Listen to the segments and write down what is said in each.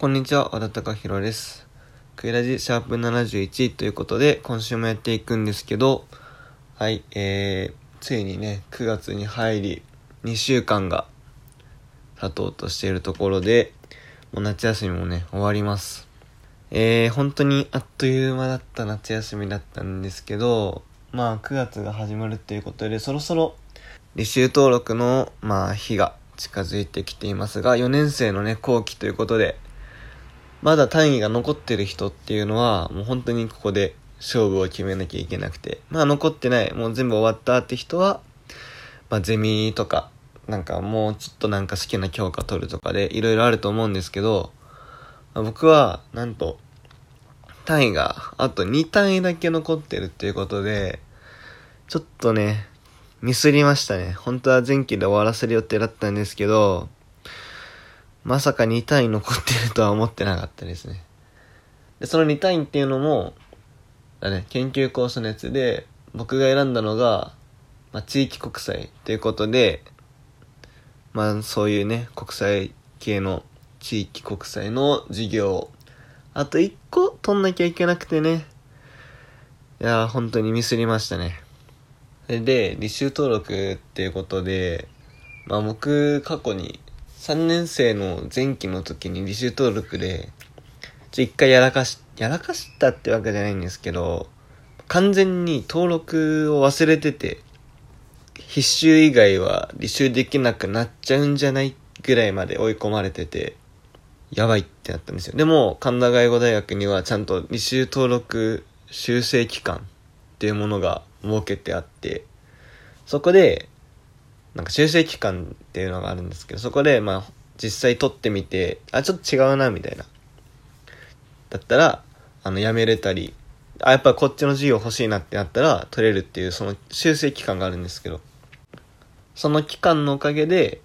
こんにちは、和田隆弘です。クイラジシャープ71ということで、今週もやっていくんですけど、はい、えー、ついにね、9月に入り、2週間が経とうとしているところで、もう夏休みもね、終わります。えー、本当にあっという間だった夏休みだったんですけど、まあ9月が始まるっていうことで、そろそろ履修登録の、まあ、日が近づいてきていますが、4年生のね、後期ということで、まだ単位が残ってる人っていうのは、もう本当にここで勝負を決めなきゃいけなくて、まあ残ってない、もう全部終わったって人は、まあゼミとか、なんかもうちょっとなんか好きな教科取るとかでいろいろあると思うんですけど、まあ僕は、なんと、単位があと2単位だけ残ってるっていうことで、ちょっとね、ミスりましたね。本当は前期で終わらせる予定だったんですけど、まさか2単位残ってるとは思ってなかったですね。で、その2単位っていうのも、だね、研究コースのやつで、僕が選んだのが、まあ、地域国際っていうことで、まあ、そういうね、国際系の地域国際の授業、あと1個取んなきゃいけなくてね。いやー、本当にミスりましたね。で、履修登録っていうことで、まあ僕、過去に3年生の前期の時に履修登録で、ちょ、一回やらかし、やらかしたってわけじゃないんですけど、完全に登録を忘れてて、必修以外は履修できなくなっちゃうんじゃないぐらいまで追い込まれてて、やばいってなったんですよ。でも、神田外語大学にはちゃんと履修登録修正期間っていうものが設けてあって、そこで、なんか修正期間っていうのがあるんですけど、そこで、まあ、実際取ってみて、あ、ちょっと違うな、みたいな。だったら、あの、やめれたり、あ、やっぱこっちの授業欲しいなってなったら、取れるっていう、その修正期間があるんですけど、その期間のおかげで、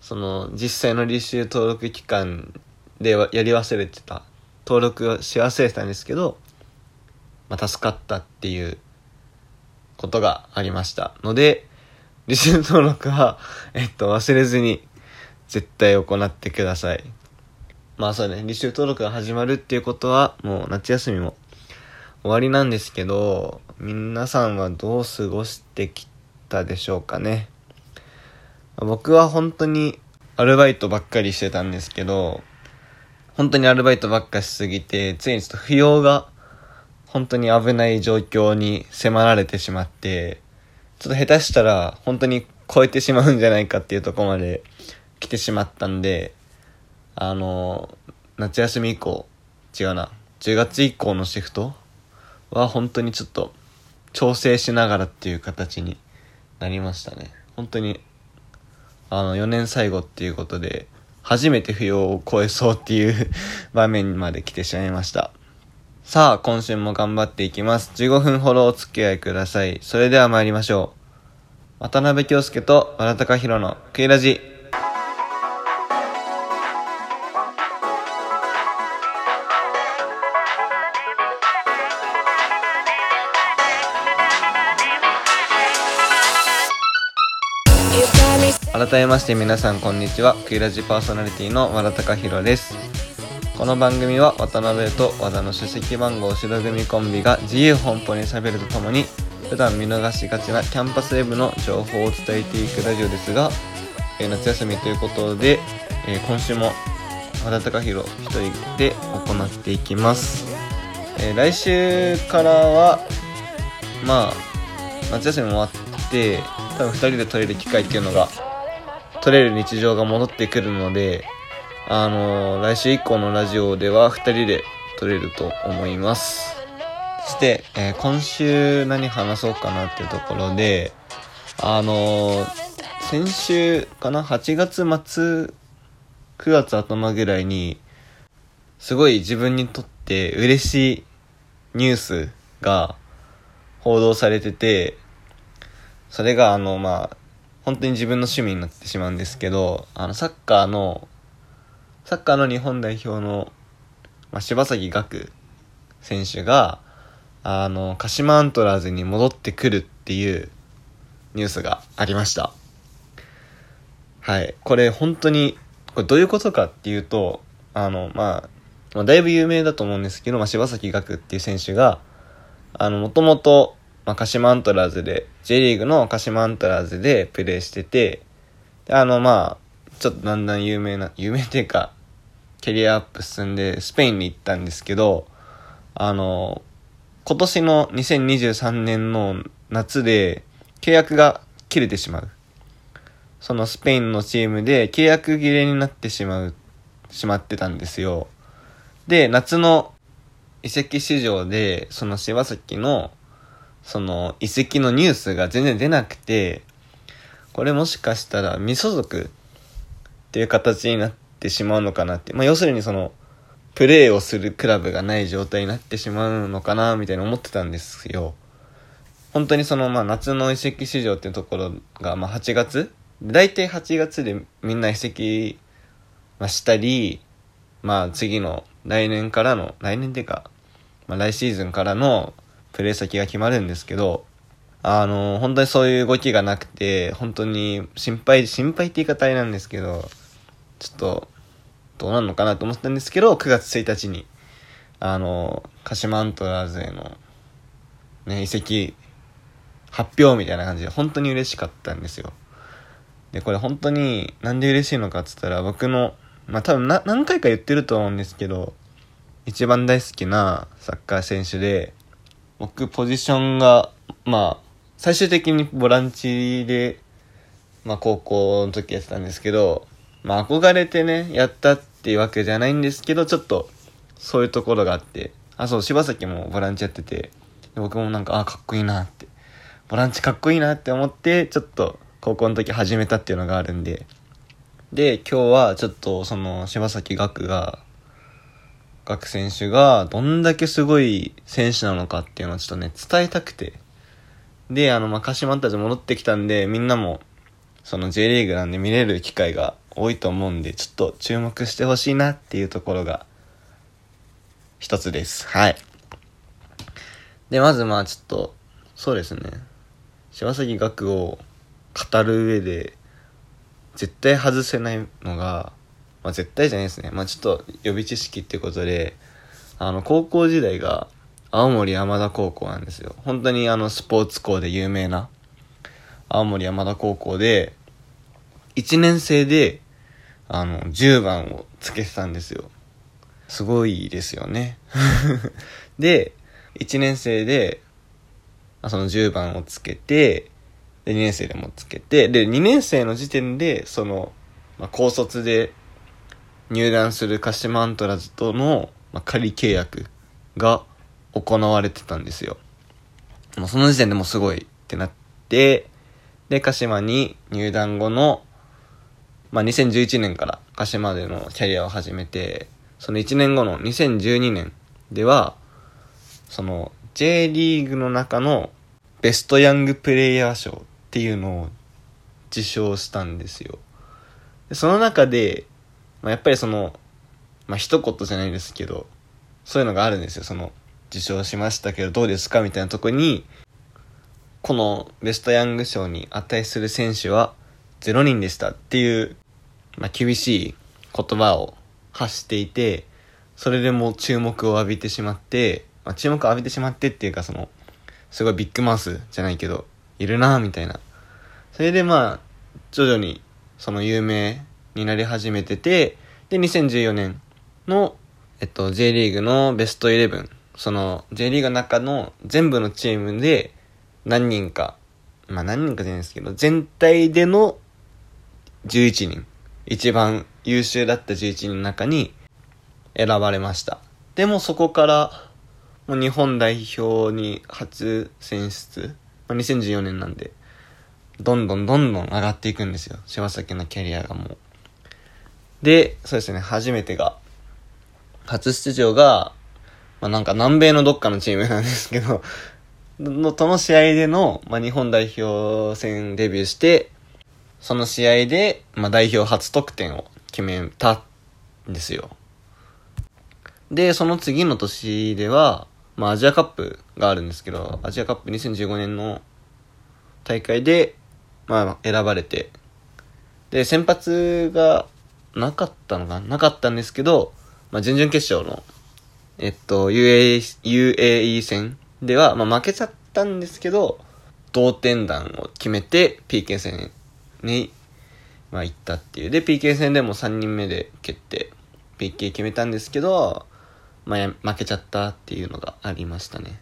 その、実際の履修登録期間でやり忘れてた、登録し忘れてたんですけど、まあ、助かったっていうことがありましたので、履修登録は、えっと、忘れずに絶対行ってください。まあそうね、履修登録が始まるっていうことは、もう夏休みも終わりなんですけど、皆さんはどう過ごしてきたでしょうかね。僕は本当にアルバイトばっかりしてたんですけど、本当にアルバイトばっかしすぎて、ついにちょっと不要が本当に危ない状況に迫られてしまって、ちょっと下手したら本当に超えてしまうんじゃないかっていうとこまで来てしまったんで、あの、夏休み以降、違うな、10月以降のシフトは本当にちょっと調整しながらっていう形になりましたね。本当に、あの、4年最後っていうことで、初めて不要を超えそうっていう 場面まで来てしまいました。さあ、今週も頑張っていきます。15分ほどお付き合いください。それでは参りましょう。渡辺京介と和田隆弘のクイラジ。改めまして皆さんこんにちは。クイラジパーソナリティの和田隆弘です。この番組は渡辺と和田の出席番号白組コンビが自由奔放に喋るとともに普段見逃しがちなキャンパスウェブの情報を伝えていくラジオですが、えー夏休みということで、えー今週も和田隆弘一人で行っていきます、えー来週からはまあ夏休みも終わって多分2人で撮れる機会っていうのが撮れる日常が戻ってくるのであの来週以降のラジオでは2人で撮れると思います。そして、えー今週何話そうかなっていうところで、あの先週かな ?8 月末、9月頭ぐらいに、すごい自分にとって嬉しいニュースが報道されてて、それがあの、まあ、本当に自分の趣味になってしまうんですけど、あの、サッカーの、サッカーの日本代表の、まあ、柴崎岳選手が、あの、鹿島アントラーズに戻ってくるっていうニュースがありました。はい。これ本当に、これどういうことかっていうと、あの、まあ、まあ、だいぶ有名だと思うんですけど、まあ、柴崎岳っていう選手が、あの、もともと、まあ、鹿島アントラーズで、J リーグの鹿島アントラーズでプレーしてて、あの、まあ、ちょっとだんだん有名な、有名っていうか、キャリアアップ進んで、スペインに行ったんですけど、あの、今年の2023年の夏で、契約が切れてしまう。そのスペインのチームで契約切れになってしまう、しまってたんですよ。で、夏の移籍市場で、その柴崎の、その移籍のニュースが全然出なくて、これもしかしたら未所属っていう形になってってしまうのかなって。まあ、要するにその、プレーをするクラブがない状態になってしまうのかな、みたいな思ってたんですよ。本当にその、まあ、夏の移籍市場っていうところが、まあ、8月？大体8月でみんな移籍、したり、まあ、次の来年からの、来年っていうか、まあ、来シーズンからのプレー先が決まるんですけど、あの、本当にそういう動きがなくて、本当に心配、心配って言い方あれなんですけど、ちょっと、どうなんのかなと思ったんですけど、9月1日に、あの、鹿島アントラーズへの、ね、移籍、発表みたいな感じで、本当に嬉しかったんですよ。で、これ本当になんで嬉しいのかっつったら、僕の、まあ多分何回か言ってると思うんですけど、一番大好きなサッカー選手で、僕ポジションが、まあ、最終的にボランチで、まあ高校の時やってたんですけど、まあ憧れてね、やったっていうわけじゃないんですけど、ちょっと、そういうところがあって、あ、そう、柴崎もボランチやってて、僕もなんか、あ、かっこいいなって、ボランチかっこいいなって思って、ちょっと、高校の時始めたっていうのがあるんで、で、今日はちょっと、その、柴崎岳が、岳選手が、どんだけすごい選手なのかっていうのをちょっとね、伝えたくて、で、あの、まあ、鹿島たち戻ってきたんで、みんなも、その J リーグなんで見れる機会が多いと思うんで、ちょっと注目してほしいなっていうところが、一つです。はい。で、まずまあちょっと、そうですね。柴崎学を語る上で、絶対外せないのが、まあ絶対じゃないですね。まあちょっと予備知識ってことで、あの、高校時代が、青森山田高校なんですよ。本当にあのスポーツ校で有名な青森山田高校で、1年生で、あの、10番をつけてたんですよ。すごいですよね。で、1年生で、その10番をつけて、で、2年生でもつけて、で、2年生の時点で、その、まあ、高卒で入団する鹿島アントラーズとの、まあ、仮契約が行われてたんですよ。もうその時点でもすごいってなって、で、鹿島に入団後の、まあ、2011年から鹿島でのキャリアを始めて、その1年後の2012年では、その J リーグの中のベストヤングプレイヤー賞っていうのを受賞したんですよ。その中で、まあ、やっぱりその、まあ、一言じゃないですけど、そういうのがあるんですよ。その、受賞しましたけどどうですかみたいなとこに、このベストヤング賞に値する選手は0人でしたっていう、まあ、厳しい言葉を発していて、それでも注目を浴びてしまって、まあ、注目を浴びてしまってっていうかその、すごいビッグマウスじゃないけど、いるなぁみたいな。それでまあ、徐々にその有名になり始めてて、で、2014年の、えっと、J リーグのベストイレブン、その J リーグの中の全部のチームで何人か、まあ何人かじゃないですけど、全体での11人、一番優秀だった11人の中に選ばれました。でもそこから、もう日本代表に初選出、まあ、2014年なんで、どんどんどんどん上がっていくんですよ。柴崎のキャリアがもう。で、そうですね、初めてが、初出場が、まあなんか南米のどっかのチームなんですけど、の、との試合での、まあ日本代表戦デビューして、その試合で、まあ代表初得点を決めたんですよ。で、その次の年では、まあアジアカップがあるんですけど、アジアカップ2015年の大会で、まあ選ばれて、で、先発がなかったのかな？なかったんですけど、まあ、準々決勝の、えっと、UAE, UAE 戦では、まあ、負けちゃったんですけど、同点弾を決めて PK 戦に、まあ、行ったっていう。で、PK 戦でも3人目で蹴って、PK 決めたんですけど、まあ、負けちゃったっていうのがありましたね。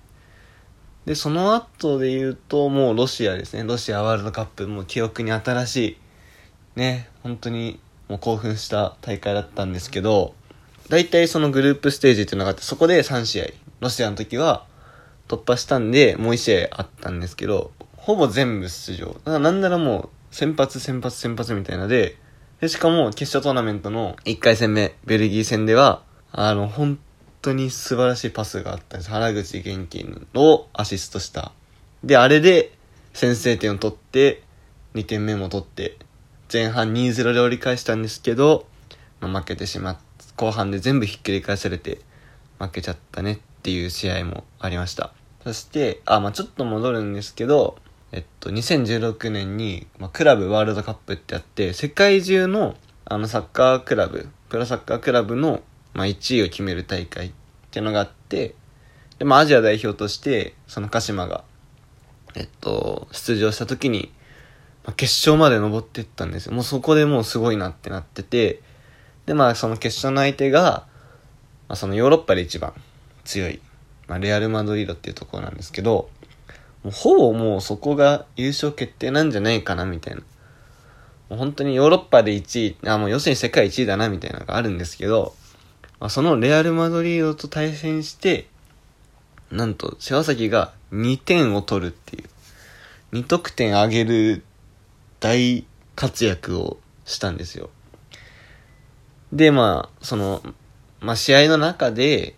で、その後で言うと、もうロシアですね。ロシアワールドカップ、もう記憶に新しい、ね、本当にもう興奮した大会だったんですけど、大体そのグループステージっていうのがあって、そこで3試合、ロシアの時は突破したんで、もう1試合あったんですけど、ほぼ全部出場。だからなんならもう、先発、先発、先発みたいなで、で、しかも決勝トーナメントの1回戦目、ベルギー戦では、あの、本当に素晴らしいパスがあったんです。原口元気をアシストした。で、あれで先制点を取って、2点目も取って、前半2-0で折り返したんですけど、まあ、負けてしまっ後半で全部ひっくり返されて負けちゃったねっていう試合もありました。そして、あ、まあちょっと戻るんですけど、えっと、2016年に、まあ、クラブワールドカップってあって、世界中の、あの、サッカークラブ、プロサッカークラブのまあ、1位を決める大会っていうのがあって、で、まあ、アジア代表として、その鹿島が、えっと、出場した時に、まあ、決勝まで登ってったんですよ。もうそこでもうすごいなってなってて、で、まあ、その決勝の相手が、まあ、そのヨーロッパで一番強い、まあ、レアル・マドリードっていうところなんですけど、もうほぼもうそこが優勝決定なんじゃないかな、みたいな。もう本当にヨーロッパで1位、あ、もう要するに世界1位だな、みたいなのがあるんですけど、まあ、そのレアル・マドリードと対戦して、なんと、柴崎が2点を取るっていう、2得点上げる大活躍をしたんですよ。で、まあ、その、まあ、試合の中で、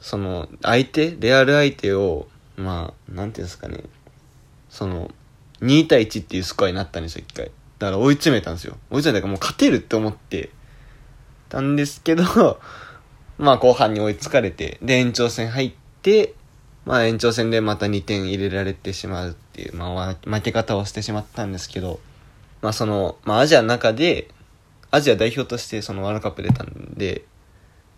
その、相手、レアル相手を、まあ、なんていうんですかね、その、2対1っていうスコアになったんですよ、一回。だから追い詰めたんですよ。追い詰めたからもう勝てるって思って、たんですけど、まあ後半に追いつかれて、で延長戦入って、まあ延長戦でまた2点入れられてしまうっていう、まあ負け方をしてしまったんですけど、まあその、まあアジアの中で、アジア代表としてそのワールドカップ出たんで、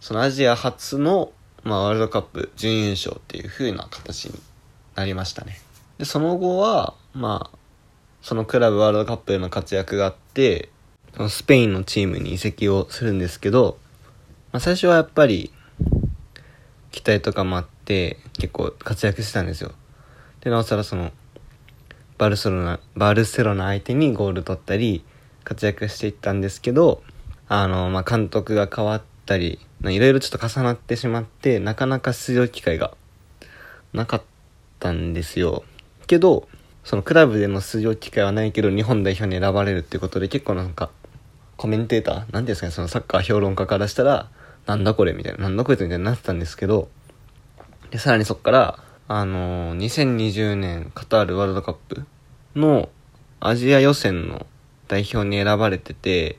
そのアジア初の、まあワールドカップ準優勝っていう風な形になりましたね。で、その後は、まあ、そのクラブワールドカップでの活躍があって、そのスペインのチームに移籍をするんですけど、まあ、最初はやっぱり、期待とかもあって、結構活躍してたんですよ。で、なおさらその、バルセロナ、バルセロナ相手にゴール取ったり、活躍していったんですけど、あの、まあ、監督が変わったり、いろいろちょっと重なってしまって、なかなか出場機会がなかったんですよ。けど、そのクラブでの出場機会はないけど、日本代表に選ばれるっていうことで結構なんか、コメンテーター、なんですかね、そのサッカー評論家からしたら、なんだこれみたいな、なんだこいつみたいになってたんですけど、で、さらにそっから、あのー、2020年カタールワールドカップのアジア予選の代表に選ばれてて、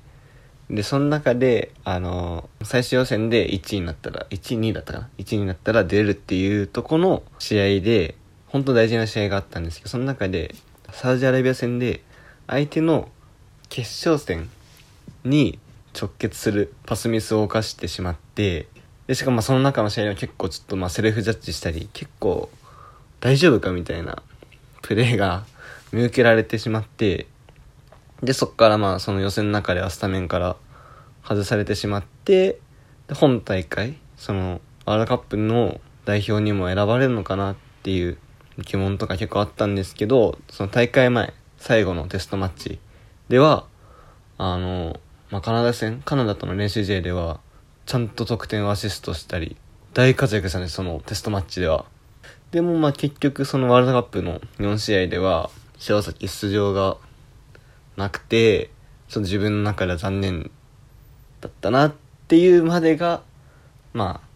で、その中で、あのー、最終予選で1位になったら、1位、2位だったかな ?1 位になったら出るっていうとこの試合で、本当大事な試合があったんですけど、その中で、サウジアラビア戦で、相手の決勝戦に直結するパスミスを犯してしまって、で、しかもその中の試合は結構ちょっとまあセルフジャッジしたり、結構大丈夫かみたいなプレーが見受けられてしまって、で、そっからまあその予選の中ではスタメンから外されてしまって、で、本大会、そのワールドカップの代表にも選ばれるのかなっていう疑問とか結構あったんですけど、その大会前、最後のテストマッチでは、あの、まあ、カナダ戦、カナダとの練習試合では、ちゃんと得点をアシストしたり、大活躍したんです、そのテストマッチでは。でもまあ結局そのワールドカップの4試合では、柴崎出場がなくて、その自分の中では残念だったなっていうまでが、まあ、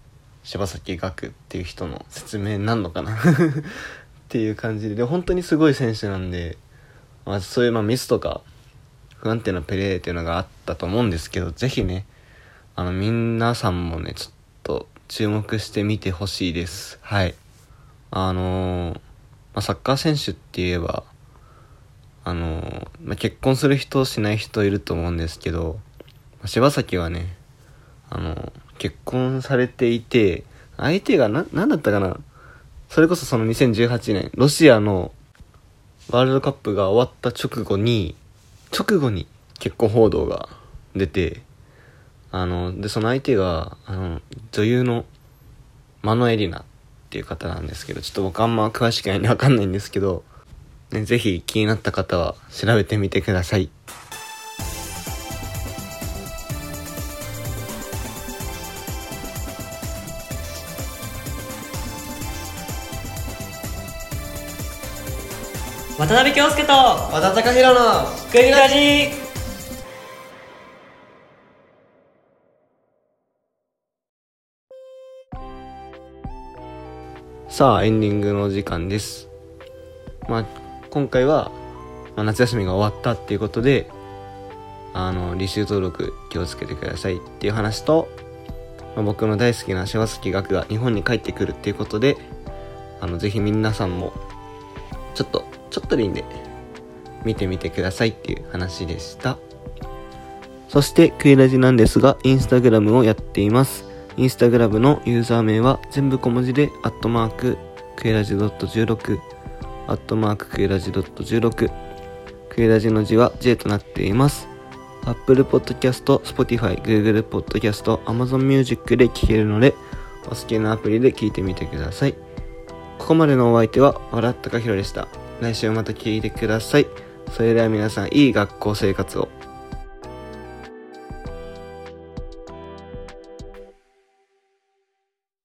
柴崎岳っていう人の説明なるのかな？っていう感じで、で、本当にすごい選手なんで、まあそういうまあミスとか、不安定なプレーっていうのがあったと思うんですけど、ぜひね、あの、皆さんもね、ちょっと注目してみてほしいです。はい。あのー、まあ、サッカー選手って言えば、あの、まあ、結婚する人、しない人いると思うんですけど、柴崎はね、あの、結婚されていて、相手がな、なんだったかなそれこそその2018年、ロシアのワールドカップが終わった直後に、直後に結婚報道が出て、あの、で、その相手が、あの、女優のマノエリナっていう方なんですけど、ちょっと僕あんま詳しくないんでわかんないんですけど、ね、ぜひ気になった方は調べてみてください。渡辺京介と和田貴弘のクイラジさあエンディングの時間ですまあ今回は、まあ、夏休みが終わったっていうことであの履修登録気をつけてくださいっていう話と、まあ、僕の大好きな柴崎岳が日本に帰ってくるっていうことであのぜひ皆さんもちょっとちょっとでいいんで見てみてくださいっていう話でした。そしてクイラジなんですがインスタグラムをやっています。インスタグラムのユーザー名は全部小文字で、アットマーク、クエラジ .16、アットマーククエラジドット .16、クエラジの字は J となっています。Apple Podcast、Spotify、Google Podcast、Amazon Music で聴けるので、お好きなアプリで聞いてみてください。ここまでのお相手は、笑ったかひろでした。来週また聞いてください。それでは皆さん、いい学校生活を。